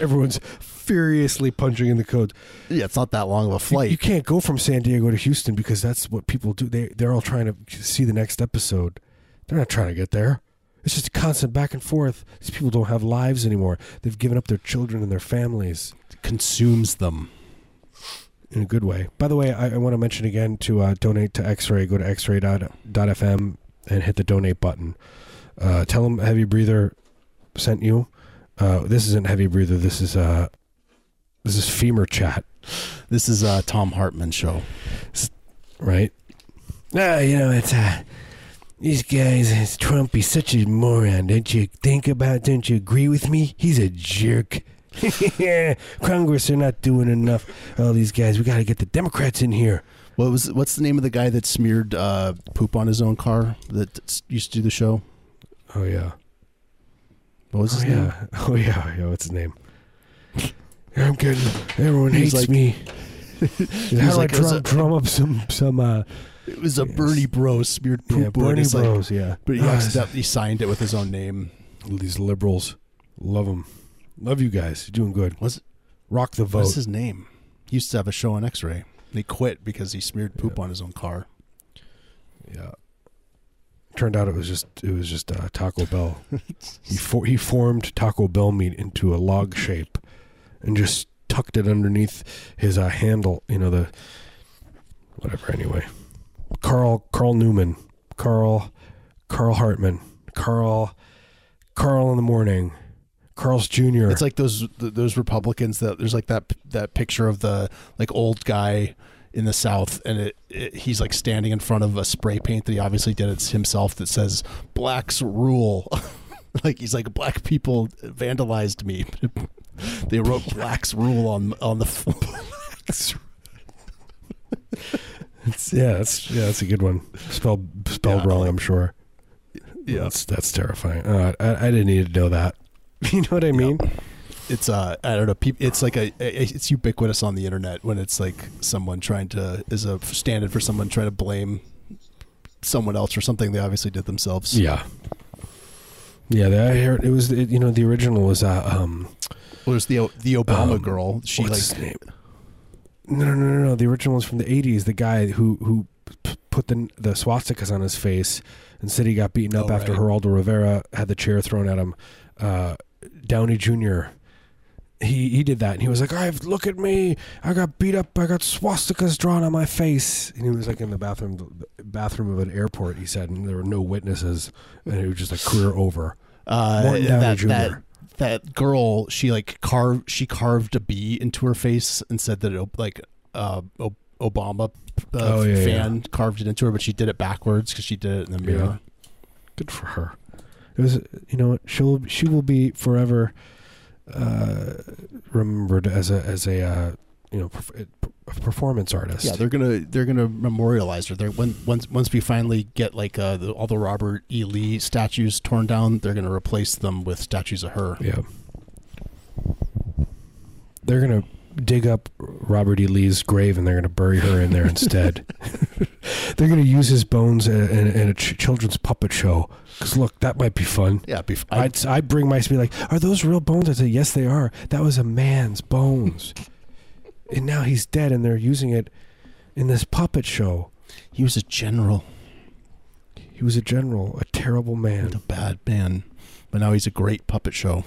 everyone's furiously punching in the code. yeah, it's not that long of a You- flight. You, can't go from San Diego to Houston because that's what people do. They they're all trying to see the next episode. They're not trying to get there. It's just a constant back and forth. These people don't have lives anymore. They've given up their children and their families consumes them. in a good way. By the way, I, I want to mention again to uh, donate to X-Ray. Go to X-Ray.fm and hit the donate button. Uh, tell them Heavy Breather sent you. Uh, this isn't Heavy Breather. This is uh, this is Femur Chat. This is uh, Tom Hartman show. right? No, you know, it's uh, these guys. It's Trump. He's such a moron. Don't you think about? Don't you agree with me? He's a jerk. Congress are not doing enough. All these guys. We got to get the Democrats in here. What was what's the name of the guy that smeared uh, poop on his own car that used to do the show? Oh yeah. What was Oh his name? yeah. Oh yeah. Yeah. What's his name? I'm getting. Everyone hates like- me. How do like, I drum, drum up some some uh It was a Yes. Bernie Bro smeared poop yeah, on Bernie his, like- Bros? yeah, but he accidentally signed it with his own name. these liberals love them. Love you guys. You're doing good. What's Rock the vote. what's his name? He used to have a show on X-Ray. He quit because he smeared poop on his own car. Yeah. Turned out it was just it was just uh, Taco Bell. he for, he formed Taco Bell meat into a log shape, and just tucked it underneath his uh, handle. You know the whatever. Anyway, Carl Carl Newman, Carl Carl Hartman, Carl Carl in the morning, Carl's Jr. It's like those those Republicans that there's like that that picture of the like old guy in the South, and it, it he's like standing in front of a spray paint that he obviously did it himself that says "Blacks rule." like he's like black people vandalized me. they wrote "Blacks rule" on on the. It's, yeah, that's yeah, that's a good one. Spelled spelled Yeah. wrong, I'm sure. Yeah. that's that's terrifying. Uh, I I didn't need to know that. You know what I mean? it's uh I don't know peop it's like a it's ubiquitous on the internet when it's like someone trying to is a stand-in for someone trying to blame someone else for something they obviously did themselves. Yeah. Yeah, I heard it was it, you know the original was uh, um Well, there's the the Obama Um, girl. She what's like his name? No, no, no, no. The original was from the '80s. The guy who who p- put the the swastikas on his face and said he got beaten up Oh, after right. Geraldo Rivera had the chair thrown at him. Uh, Downey Jr. He he did that, and he was like, "I've look at me. I got beat up. I got swastikas drawn on my face." And he was like in the bathroom bathroom of an airport. He said, and there were no witnesses, and it was just a career over. uh, Downey that, Jr.. that that girl. She like carved she carved a bee into her face and said that it, like uh, Obama uh, Oh, yeah, fan carved it into her, but she did it backwards because she did it in the mirror. Good for her. It was, you know, she'll she will be forever uh, remembered as a as a uh, you know a performance artist. Yeah, they're gonna they're gonna memorialize her. They're when once once we finally get like uh, the, all the Robert E. Lee statues torn down, they're gonna replace them with statues of her. yeah. They're gonna dig up Robert E. Lee's grave and they're gonna bury her in there instead. they're gonna use his bones in, in, in a ch- children's puppet show. Cause look, that might be fun. Yeah, bef- I, I'd I'd bring my be like, are those real bones? I'd say yes, they are. That was a man's bones, and now he's dead, and they're using it in this puppet show. he was a general, He was a general, a terrible man. a bad man, but now he's a great puppet show.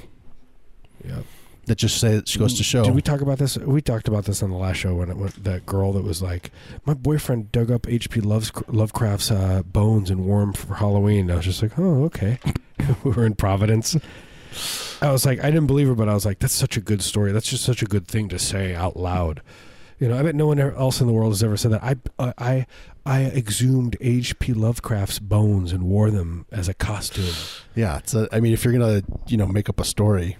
Yeah. That just says goes to show. Did we talk about this? We talked about this on the last show when it went, that girl that was like, my boyfriend dug up H.P. Love's, Lovecraft's uh, bones and wore 'em for Halloween. I was just like, oh, okay. we were in Providence. I was like, I didn't believe her, but I was like, that's such a good story. That's just such a good thing to say out loud. You know, I bet no one else in the world has ever said that. I, uh, I, I exhumed H.P. Lovecraft's bones and wore them as a costume. yeah, it's a, I mean, if you're gonna you know make up a story,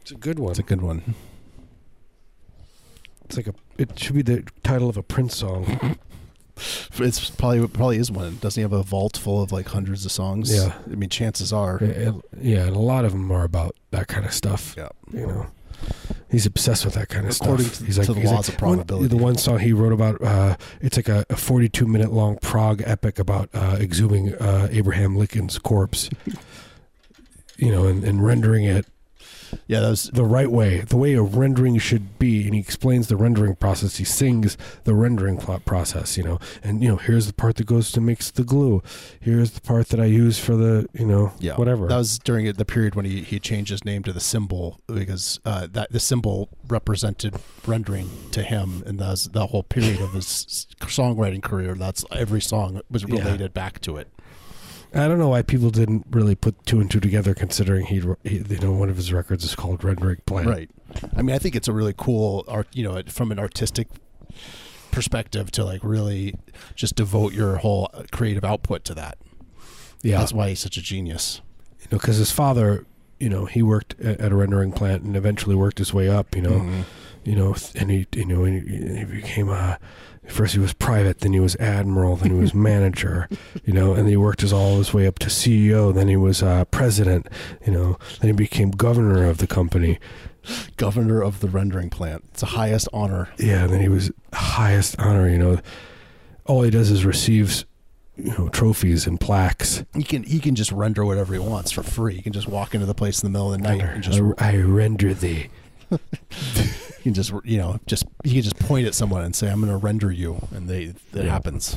It's a good one. it's a good one. It's like a. It should be the title of a Prince song. It's probably probably is one. Doesn't he have a vault full of like hundreds of songs? Yeah. I mean, chances are. And- yeah, and a lot of them are about that kind of stuff. Yeah. You know, he's obsessed with that kind of According stuff. to- he's to the he's laws of one- the one song he wrote about, uh, it's like a, a 42 minute long prog epic about uh, exhuming uh, Abraham Lincoln's corpse. You know, and, and rendering it Yeah, that was the right way, the way a rendering should be. And he explains the rendering process. He sings the rendering plot process, you know. And, you know, here's the part that goes to mix the glue. Here's the part that I use for the, you know, yeah whatever. That was during the period when he, he changed his name to the symbol because uh, that the symbol represented rendering to him, and that was the whole period of his songwriting career. That's every song was Yeah. related back to it. I don't know why people didn't really put two and two together, considering he, he you know, one of his records is called Red Rendering Plant. Right. I mean, I think it's a really cool art. You know, from an artistic perspective, to like really just devote your whole creative output to that. Yeah. That's why he's such a genius. you know, because his father, you know, he worked at, a rendering plant and eventually worked his way up. You know, Mhm. you know, and he, you know, and he, he became a. First he was private, then he was admiral, then he was manager, you know, and he worked his all his way up to CEO. Then he was uh, president, you know. Then he became governor of the company. Governor of the rendering plant. It's the highest honor. Yeah, then he was highest honor. You know, all he does is receives, you know trophies and plaques. He can he can just render whatever he wants for free. He can just walk into the place in the middle of the night and just I, I render thee. can just you know just he can just point at someone and say I'm going to render you, and they that Yeah. happens.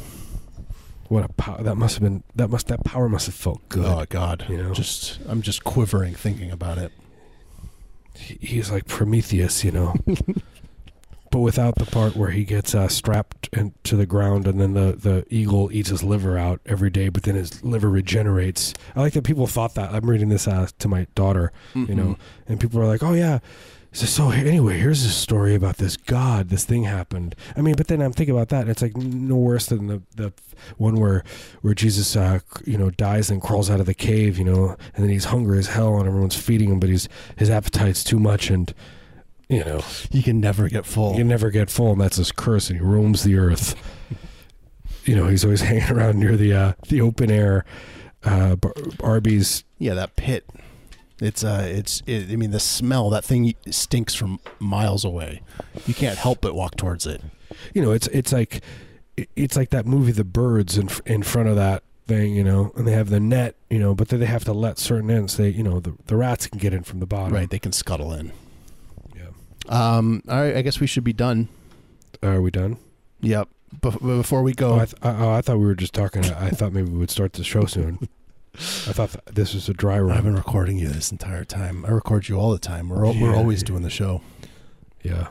What a power! That must have been that must that power must have felt good. Oh God, You know? just I'm just quivering thinking about it. He- He's like Prometheus, you know. but without the part where he gets uh, strapped in, to the ground and then the, the eagle eats his liver out every day, but then his liver regenerates. I like that people thought that. I'm reading this uh, to my daughter, you know, and people are like, oh, yeah. So, so anyway, here's a story about this god. This thing happened. I mean, but then I'm thinking about that, and it's like no worse than the the one where where Jesus, uh, you know, dies and crawls out of the cave, you know, and then he's hungry as hell, and everyone's feeding him, but he's his appetite's too much, and you know, You can never get full. he can never get full, and that's his curse, and he roams the earth. You know, he's always hanging around near the uh, the open air uh, Bar- Arby's. Yeah, that pit. It's uh, it's. It, I mean, the smell. That thing stinks from miles away. You can't help but walk towards it. You know, it's it's like it's like that movie, The Birds, in in front of that thing. You know, and they have the net. You know, but then they have to let certain ends. They, you know, the the rats can get in from the bottom. Right, they can scuttle in. Yeah. Um. All right, I guess we should be done. Are we done? Yep. Bef- before we go, Oh, I, th- I, oh, I thought we were just talking. I thought maybe we would start the show soon. I thought th- this was a dry run. I've been recording you this entire time. I record you all the time. We're al- we're Yeah. always doing the show. yeah.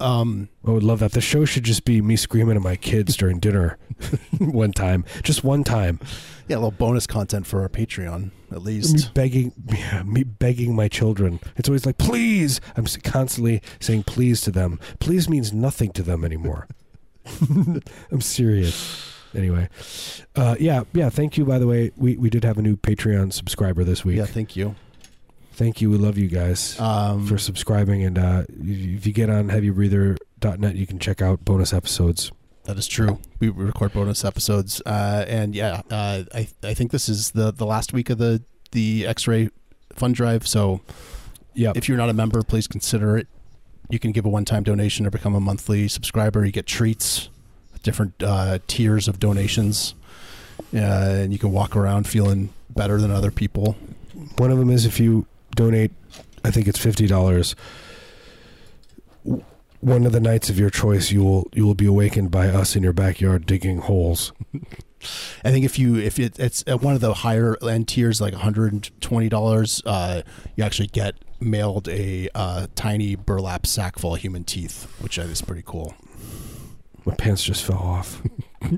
Um. I would love that. The show should just be me screaming at my kids during dinner one time. Just one time. Yeah, a little bonus content for our Patreon, at Me least. begging yeah, me begging my children. It's always like, please. I'm constantly saying please to them. Please means nothing to them anymore. I'm serious. Anyway. Uh, yeah, yeah, thank you by the way. We we did have a new Patreon subscriber this week. Yeah, thank you. Thank you. We love you guys. Um, for subscribing. And uh, if you get on heavybreather.net, you can check out bonus episodes. That is true. We record bonus episodes, uh, and yeah, uh, I I think this is the the last week of the the X-ray fund drive. So yeah, if you're not a member, please consider it. You can give a one-time donation or become a monthly subscriber. You get treats, different uh, tiers of donations, uh, and you can walk around feeling better than other people. One of them is if you donate, I think it's fifty dollars. One of the nights of your choice, you will you will be awakened by us in your backyard digging holes. I think if you if it, it's at one of the higher end tiers, like one hundred and twenty dollars, uh, you actually get mailed a uh, tiny burlap sack full of human teeth, which is pretty cool. My pants just fell off.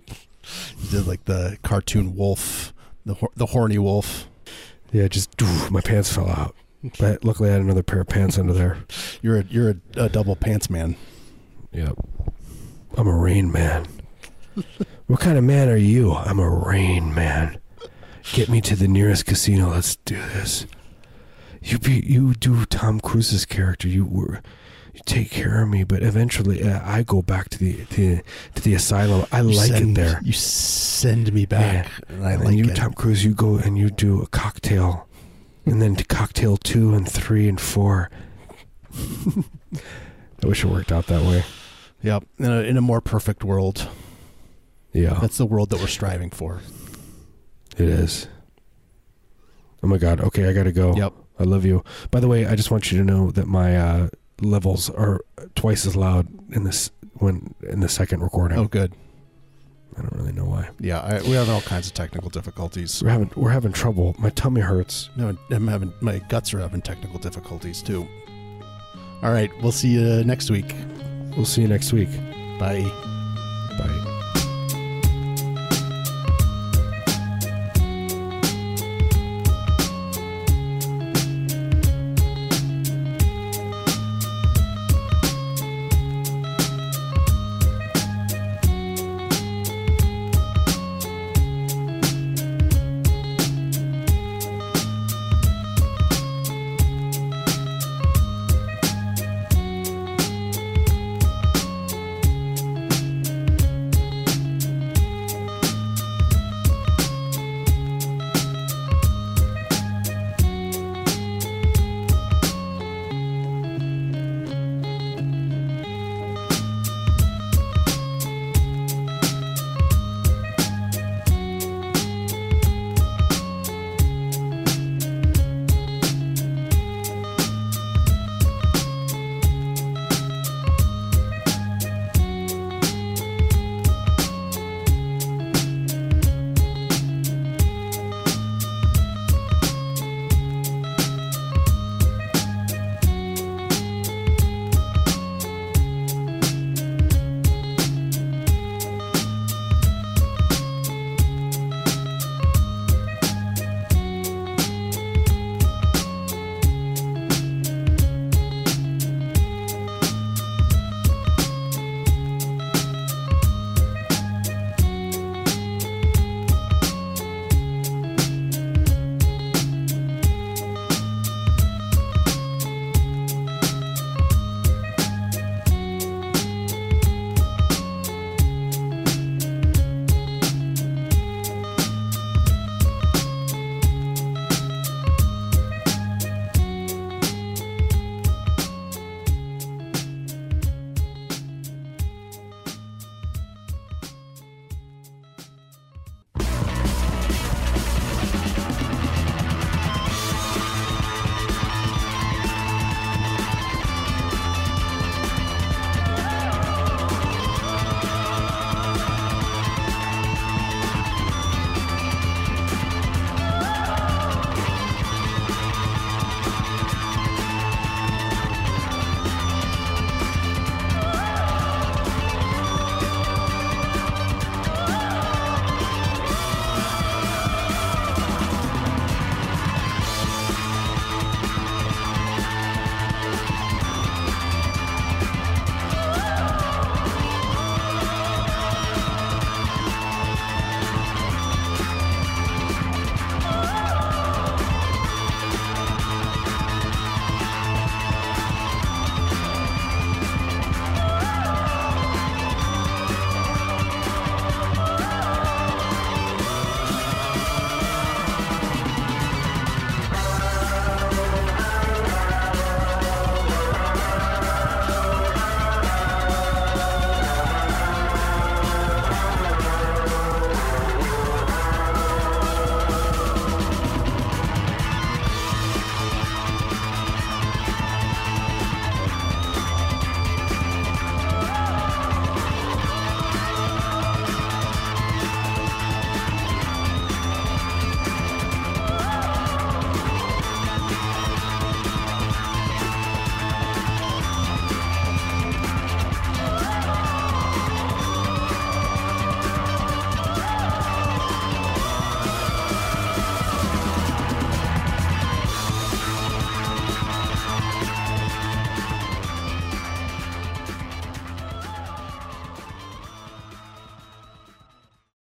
You did like the cartoon wolf, the hor- the horny wolf. Yeah, just my pants fell out. But luckily, I had another pair of pants under there. You're a, you're a, a double pants man. Yep. I'm a rain man. what kind of man are you? I'm a rain man. Get me to the nearest casino. Let's do this. You be you do Tom Cruise's character. You were take care of me, but eventually uh, I go back to the to, to the asylum. I You like send, it there. You send me back, and I and like you, it. Tom Cruise, you go and you do a cocktail, and then to cocktail two and three and four. I wish it worked out that way. yep. In a, in a more perfect world, Yeah. that's the world that we're striving for. It is. Oh my god. Okay, I gotta go. Yep. I love you. By the way, I just want you to know that my uh, levels are twice as loud in this when in the second recording. Oh, good. I don't really know why. Yeah, I, we have all kinds of technical difficulties. We're having we're having trouble. My tummy hurts. No, I'm having my guts are having technical difficulties too. All right, we'll see you next week. We'll see you next week. Bye. Bye.